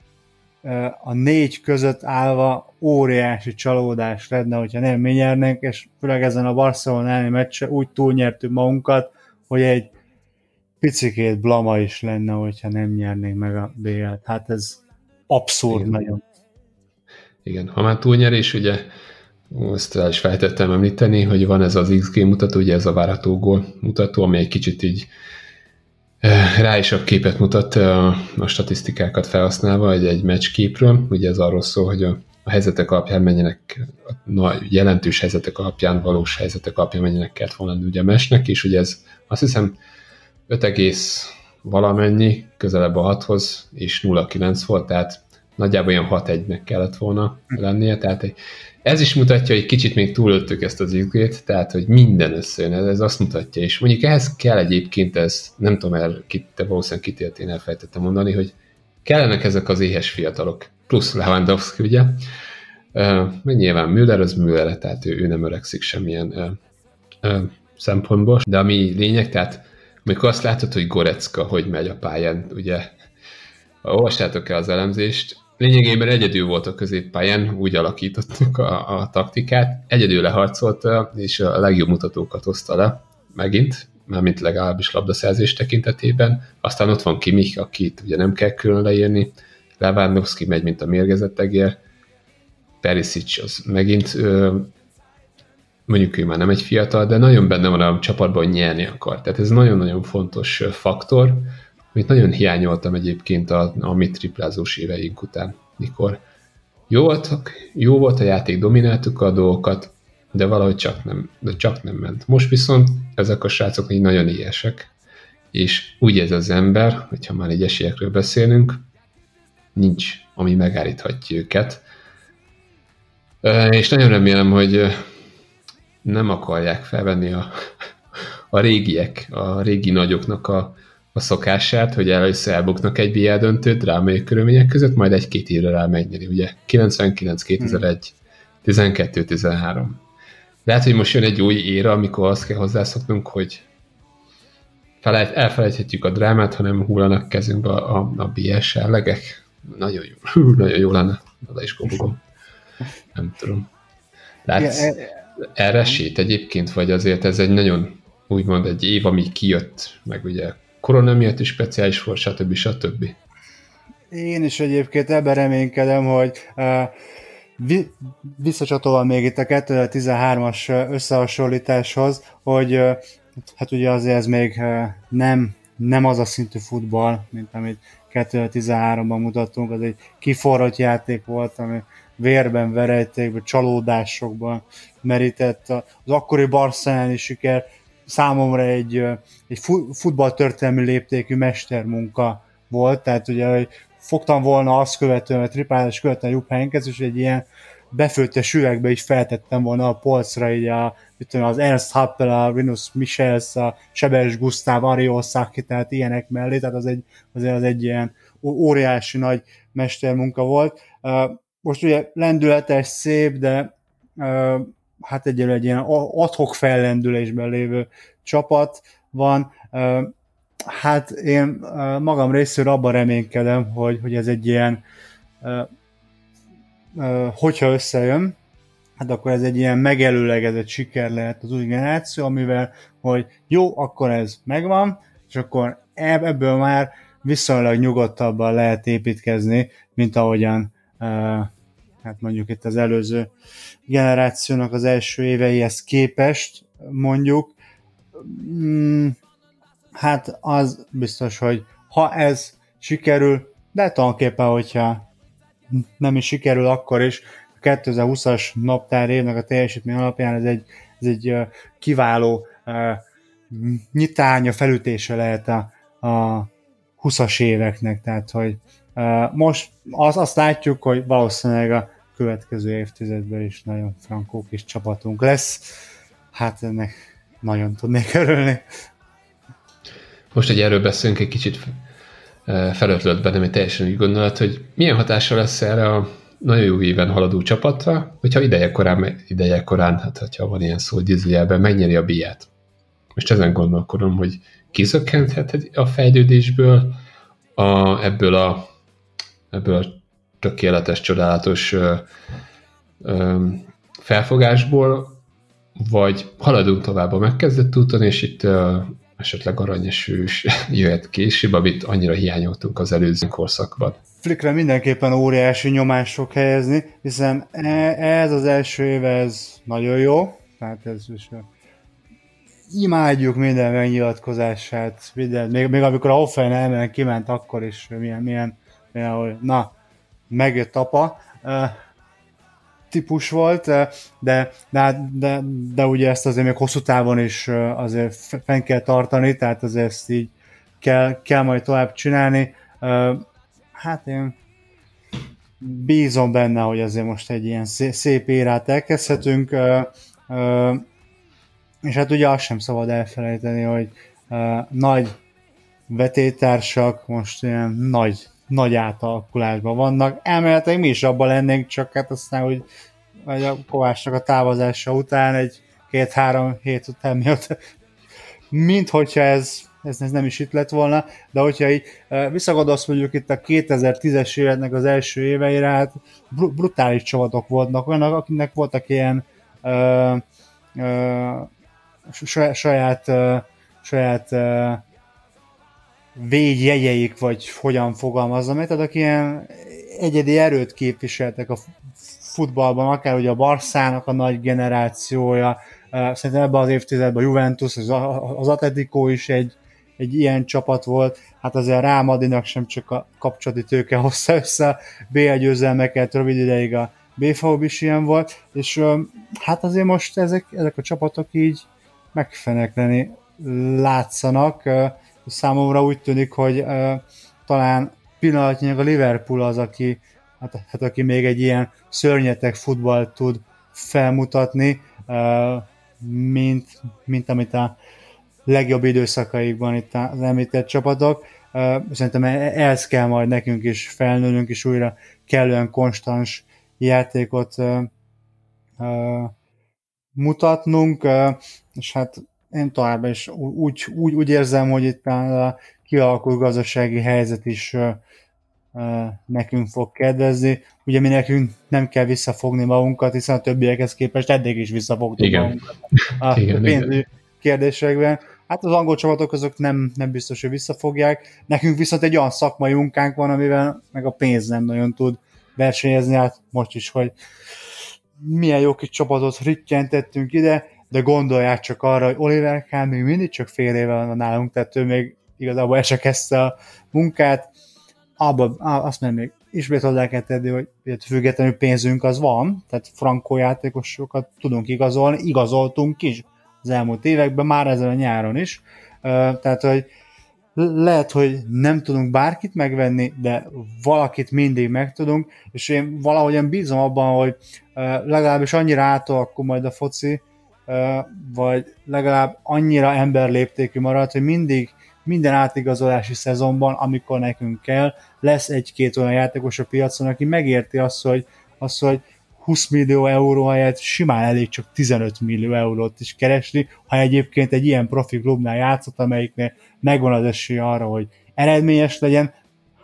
a négy között állva óriási csalódás lenne, hogyha nem mi nyernénk, és főleg ezen a Barcelona elleni meccse úgy túlnyertük magunkat, hogy egy picikét blama is lenne, hogyha nem nyernénk meg a BL-t. Hát ez abszurd Igen. nagyon. Igen, ha már túlnyerés, ugye ezt el is feltettem említeni, hogy van ez az XG mutató, ugye ez a várható gól mutató, ami egy kicsit így eh, ráisabb képet mutat eh, a statisztikákat felhasználva egy, egy meccs képről. Ugye ez arról szól, hogy a, a helyzetek alapján menjenek, a jelentős helyzetek alapján, valós helyzetek alapján menjenek kellett volna ugye a mesnek, és ugye ez azt hiszem 5, valamennyi, közelebb a 6-hoz, és 0,9 volt, tehát nagyjából olyan 6-1-nek kellett volna lennie, tehát egy ez is mutatja, hogy kicsit még túlöltük ezt az xg tehát hogy minden összejön, ez, ez azt mutatja, és mondjuk ehhez kell egyébként ez, nem tudom, el, te valószínűleg kitért, én elfejtettem mondani, hogy kellenek ezek az éhes fiatalok, plusz Lewandowski, ugye, uh, nyilván Müller az Müller, tehát ő, ő nem öregszik semmilyen uh, uh, szempontból, de ami lényeg, tehát amikor azt látod, hogy Gorecka hogy megy a pályán, ugye, olvastátok el az elemzést, lényegében egyedül volt a középpályán, úgy alakítottuk a, a taktikát, egyedül leharcolta, és a legjobb mutatókat hozta le, megint, mármint legalábbis labdaszerzés tekintetében. Aztán ott van Kimich, akit ugye nem kell külön leírni, Lewandowski megy, mint a mérgezett egér, Perisic az megint ö, mondjuk ő már nem egy fiatal, de nagyon benne van a csapatban, hogy nyerni akar. Tehát ez nagyon-nagyon fontos faktor, amit nagyon hiányoltam egyébként a, a mi triplázós éveink után, mikor jó, voltak, jó volt a játék, domináltuk a dolgokat, de valahogy csak nem, de csak nem ment. Most viszont ezek a srácok így nagyon ilyesek, és úgy ez az ember, hogyha már egy esélyekről beszélünk, nincs, ami megállíthatja őket. És nagyon remélem, hogy nem akarják felvenni a, a régiek, a régi nagyoknak a, a szokását, hogy először elbuknak egy BL döntőt drámai körülmények között, majd egy-két évre rá megnyeri, ugye 99, 2001, 12, 13. Lehet, hogy most jön egy új éra, amikor azt kell hozzászoknunk, hogy felejt, elfelejthetjük a drámát, hanem hullanak kezünkbe a, a, a BS ellegek. Nagyon jó, nagyon jó lenne, oda is kobogom. Nem tudom. Látsz ja, e- erre sét egyébként, vagy azért ez egy nagyon úgymond egy év, ami kijött, meg ugye korona miatt is speciális volt, stb. stb. Én is egyébként ebben reménykedem, hogy uh, visszacsatolva még itt a 2013-as összehasonlításhoz, hogy uh, hát ugye azért ez még uh, nem, nem az a szintű futball, mint amit 2013-ban mutattunk, az egy kiforrott játék volt, ami vérben, verejtékben, csalódásokban merített. Az akkori barcelonai siker számomra egy, egy futballtörténelmi léptékű mestermunka volt, tehát ugye, hogy fogtam volna azt követően, a tripázás követően Jupp Heynckes, és egy ilyen befőttes üvegbe is feltettem volna a polcra így a, tudom, az Ernst Happel, a Rinus Michels, a Sebes Gustav, Ario Saki, tehát ilyenek mellé, tehát az egy, azért az egy ilyen óriási nagy mestermunka volt. Most ugye lendületes, szép, de hát egy ilyen adhok fellendülésben lévő csapat van. Hát én magam részéről abban reménykedem, hogy, hogy ez egy ilyen hogyha összejön, hát akkor ez egy ilyen megelőlegezett siker lehet az új generáció, amivel, hogy jó, akkor ez megvan, és akkor ebből már viszonylag nyugodtabban lehet építkezni, mint ahogyan hát mondjuk itt az előző generációnak az első éveihez képest mondjuk, mm, hát az biztos, hogy ha ez sikerül, de tulajdonképpen, hogyha nem is sikerül, akkor is a 2020-as naptár évnek a teljesítmény alapján ez egy, ez egy kiváló nyitánya, felütése lehet a, a 20-as éveknek, tehát hogy most az, azt látjuk, hogy valószínűleg a következő évtizedben is nagyon frankó kis csapatunk lesz. Hát ennek nagyon tudnék örülni. Most, hogy erről beszélünk, egy kicsit felötlött bennem egy teljesen úgy gondolat, hogy milyen hatása lesz erre a nagyon jó éven haladó csapatra, hogyha ideje korán, ideje korán hát hogyha van ilyen szó, hogy megnyeri a biát. Most ezen gondolkodom, hogy kizökkenthet a fejlődésből, a, ebből a ebből a tökéletes, csodálatos ö, ö, felfogásból, vagy haladunk tovább a megkezdett úton, és itt ö, esetleg aranyesős <laughs> jöhet később, amit annyira hiányoltunk az előző korszakban. Flickre mindenképpen óriási nyomás fog helyezni, hiszen e, ez az első éve, ez nagyon jó, tehát ez is imádjuk minden megnyilatkozását, minden, még, még amikor a Hoffenheim kiment, akkor is milyen, milyen hogy na, megjött apa típus volt, de, de, de, de ugye ezt azért még hosszú távon is azért fenn kell tartani, tehát azért ezt így kell, kell majd tovább csinálni. Hát én bízom benne, hogy azért most egy ilyen szép érát elkezdhetünk, és hát ugye azt sem szabad elfelejteni, hogy nagy vetétársak most ilyen nagy nagy átalakulásban vannak. Elméletileg mi is abban lennénk, csak hát aztán, hogy vagy a Kovácsnak a távozása után, egy két-három hét után miatt, mint hogyha ez, ez, ez nem is itt lett volna, de hogyha így visszagondolsz mondjuk itt a 2010-es éveknek az első éveire, hát brutális csapatok voltak, olyanok, akinek voltak ilyen ö, ö, saját, ö, saját ö, védjegyeik, vagy hogyan fogalmazom, tehát akik ilyen egyedi erőt képviseltek a futballban, akár ugye a Barszának a nagy generációja, szerintem ebben az évtizedben a Juventus, az Atletico is egy, egy ilyen csapat volt, hát azért Rámadinak sem csak a kapcsolati tőke hozza össze a BL győzelmeket, rövid ideig a BFOB is ilyen volt, és hát azért most ezek, ezek a csapatok így megfenekleni látszanak, számomra úgy tűnik, hogy uh, talán pillanatnyilag a Liverpool az, aki, hát, hát aki még egy ilyen szörnyeteg futballt tud felmutatni, uh, mint, mint amit a legjobb időszakaikban itt az említett csapatok. Szerintem e-, ehhez kell majd nekünk is felnőnünk, és újra kellően konstans játékot mutatnunk, és hát én továbbá is úgy, úgy, úgy érzem, hogy itt a kialakult gazdasági helyzet is nekünk fog kedvezni. Ugye mi nekünk nem kell visszafogni magunkat, hiszen a többiekhez képest eddig is visszafogtuk Igen. magunkat <laughs> a Igen, pénzügyi kérdésekben. Hát az angol csapatok azok nem, nem biztos, hogy visszafogják. Nekünk viszont egy olyan szakmai munkánk van, amivel meg a pénz nem nagyon tud versenyezni, hát most is, hogy milyen jó kis csapatot rittyentettünk ide, de gondolják csak arra, hogy Oliver Kahn még mindig csak fél éve van nálunk, tehát ő még igazából el se kezdte a munkát, abba, azt nem még ismét hozzá kell tenni, hogy függetlenül pénzünk az van, tehát frankó játékosokat tudunk igazolni, igazoltunk is az elmúlt években, már ezen a nyáron is, tehát, hogy lehet, hogy nem tudunk bárkit megvenni, de valakit mindig megtudunk, és én valahogyan bízom abban, hogy legalábbis annyira átalakul majd a foci, vagy legalább annyira emberléptékű marad, hogy mindig minden átigazolási szezonban, amikor nekünk kell, lesz egy-két olyan játékos a piacon, aki megérti azt, hogy, azt, hogy 20 millió euró helyett simán elég csak 15 millió eurót is keresni, ha egyébként egy ilyen profi klubnál játszott, amelyiknél megvan az esély arra, hogy eredményes legyen,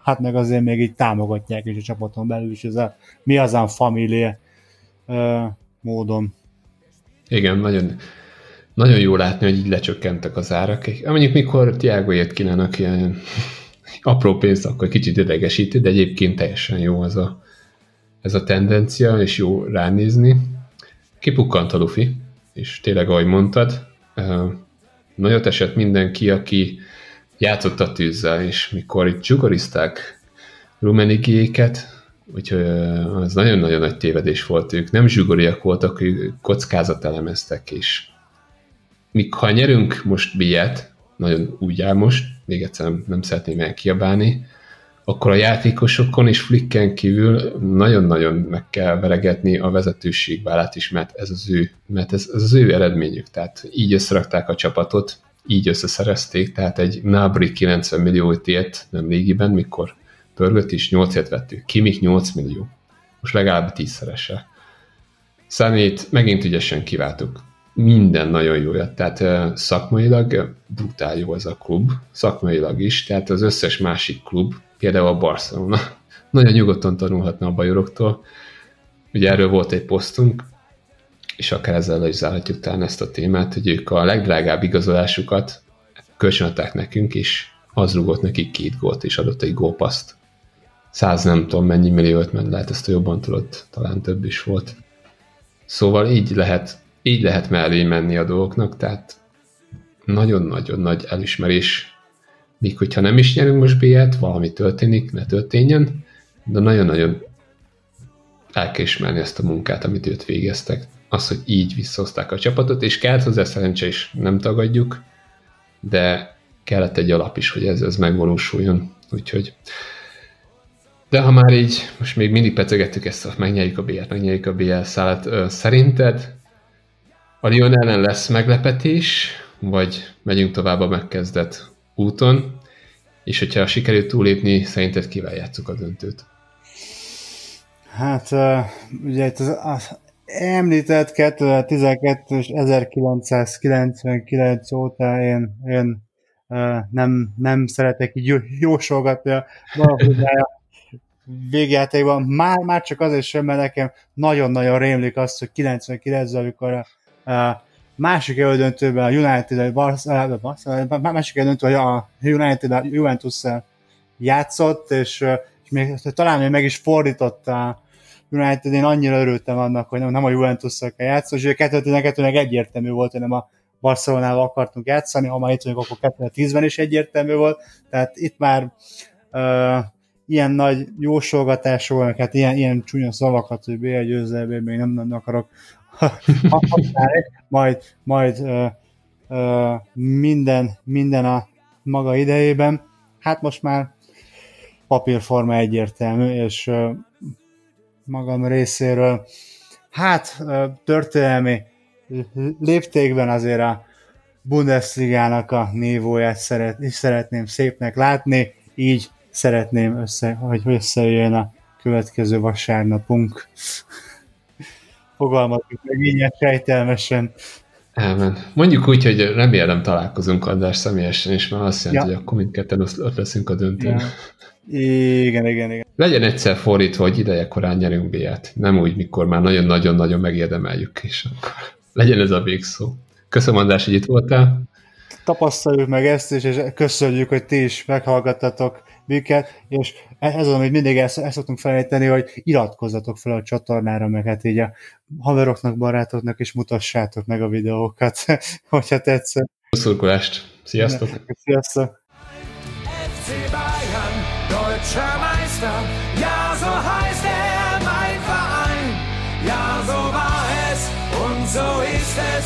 hát meg azért még így támogatják is a csapaton belül is, ez a mi azán família módon. Igen, nagyon, nagyon jó látni, hogy így lecsökkentek az árak. Mondjuk mikor Tiago ért kínának ilyen <laughs> apró pénzt, akkor kicsit idegesíti, de egyébként teljesen jó az a, ez a tendencia, és jó ránézni. Kipukkant a Luffy, és tényleg, ahogy mondtad, nagyot esett mindenki, aki játszott a tűzzel, és mikor itt zsugorizták Rumenigéket, úgyhogy az nagyon-nagyon nagy tévedés volt ők. Nem zsugoriak voltak, ők kockázat elemeztek, és míg ha nyerünk most bilyet, nagyon úgy áll most, még egyszer nem szeretném elkiabálni, akkor a játékosokon és Flicken kívül nagyon-nagyon meg kell veregetni a vezetőség vállát is, mert ez az ő, mert ez, ez az ő eredményük. Tehát így összerakták a csapatot, így összeszerezték, tehát egy Nabri 90 milliót ért nem régiben, mikor pörgött is, 8 vettük. Kimik 8 millió. Most legalább tízszerese. Számít megint ügyesen kiváltuk. Minden nagyon jó jött, tehát szakmailag brutál jó az a klub, szakmailag is, tehát az összes másik klub például a Barcelona. <laughs> Nagyon nyugodtan tanulhatna a bajoroktól. Ugye erről volt egy posztunk, és akár ezzel is zárhatjuk talán ezt a témát, hogy ők a legdrágább igazolásukat kölcsönadták nekünk, és az rúgott nekik két gólt, és adott egy gólpaszt. Száz nem tudom mennyi milliót, mert lehet ezt jobban tudod, talán több is volt. Szóval így lehet, így lehet mellé menni a dolgoknak, tehát nagyon-nagyon nagy elismerés míg hogyha nem is nyerünk most B-et, valami történik, ne történjen, de nagyon-nagyon el kell ismerni ezt a munkát, amit őt végeztek. Az, hogy így visszahozták a csapatot, és kellett hozzá szerencse is, nem tagadjuk, de kellett egy alap is, hogy ez, ez megvalósuljon. Úgyhogy de ha már így, most még mindig pecegettük ezt, hogy megnyerjük a BL-t, megnyerjük a BL szállat, szerinted a Lyon ellen lesz meglepetés, vagy megyünk tovább a megkezdett úton, és hogyha sikerült túlépni, szerinted kivel játszuk a döntőt? Hát ugye itt az, az említett 2012 és 1999 óta én, én nem, nem szeretek így jósolgatni a végjátékban. Már, már csak azért sem, mert nekem nagyon-nagyon rémlik azt, hogy 99-ben, amikor a, a másik elődöntőben a United, a Barcelona, másik elődöntőben a United a juventus játszott, és, és még talán még meg is fordította a United, én annyira örültem annak, hogy nem, nem a Juventus-szal kell játszani, és a 2012-nek egyértelmű volt, hogy nem a Barcelonával akartunk játszani, ha már itt vagyunk, akkor 2010-ben is egyértelmű volt, tehát itt már uh, ilyen nagy jósolgatásról, hát ilyen, ilyen csúnya szavakat, hogy BL győzelmében még nem, nem akarok <laughs> majd, majd ö, ö, minden, minden a maga idejében. Hát most már papírforma egyértelmű, és ö, magam részéről hát ö, történelmi léptékben azért a Bundesligának a névóját szeret, is szeretném szépnek látni, így szeretném össze, hogy összejön a következő vasárnapunk. Fogalmazunk meg így sejtelmesen. Elmen. Mondjuk úgy, hogy remélem találkozunk adás személyesen is, mert azt jelenti, ja. hogy akkor mindketten ott leszünk a döntőn. Ja. Igen, igen, igen. Legyen egyszer fordítva, hogy ideje korán nyerünk b Nem úgy, mikor már nagyon-nagyon-nagyon megérdemeljük, és akkor legyen ez a végszó. Köszönöm, András, hogy itt voltál. Tapasztaljuk meg ezt, és köszönjük, hogy ti is meghallgattatok minket, és ez az, amit mindig ezt, ezt szoktunk felejteni, hogy iratkozzatok fel a csatornára, meg hát így a haveroknak, barátoknak is mutassátok meg a videókat, <laughs> hogyha tetszett. Szurkolást! Sziasztok! Sziasztok! FC Bayern, deutscher Meister, ja so heißt er mein Verein, ja so war es und so ist es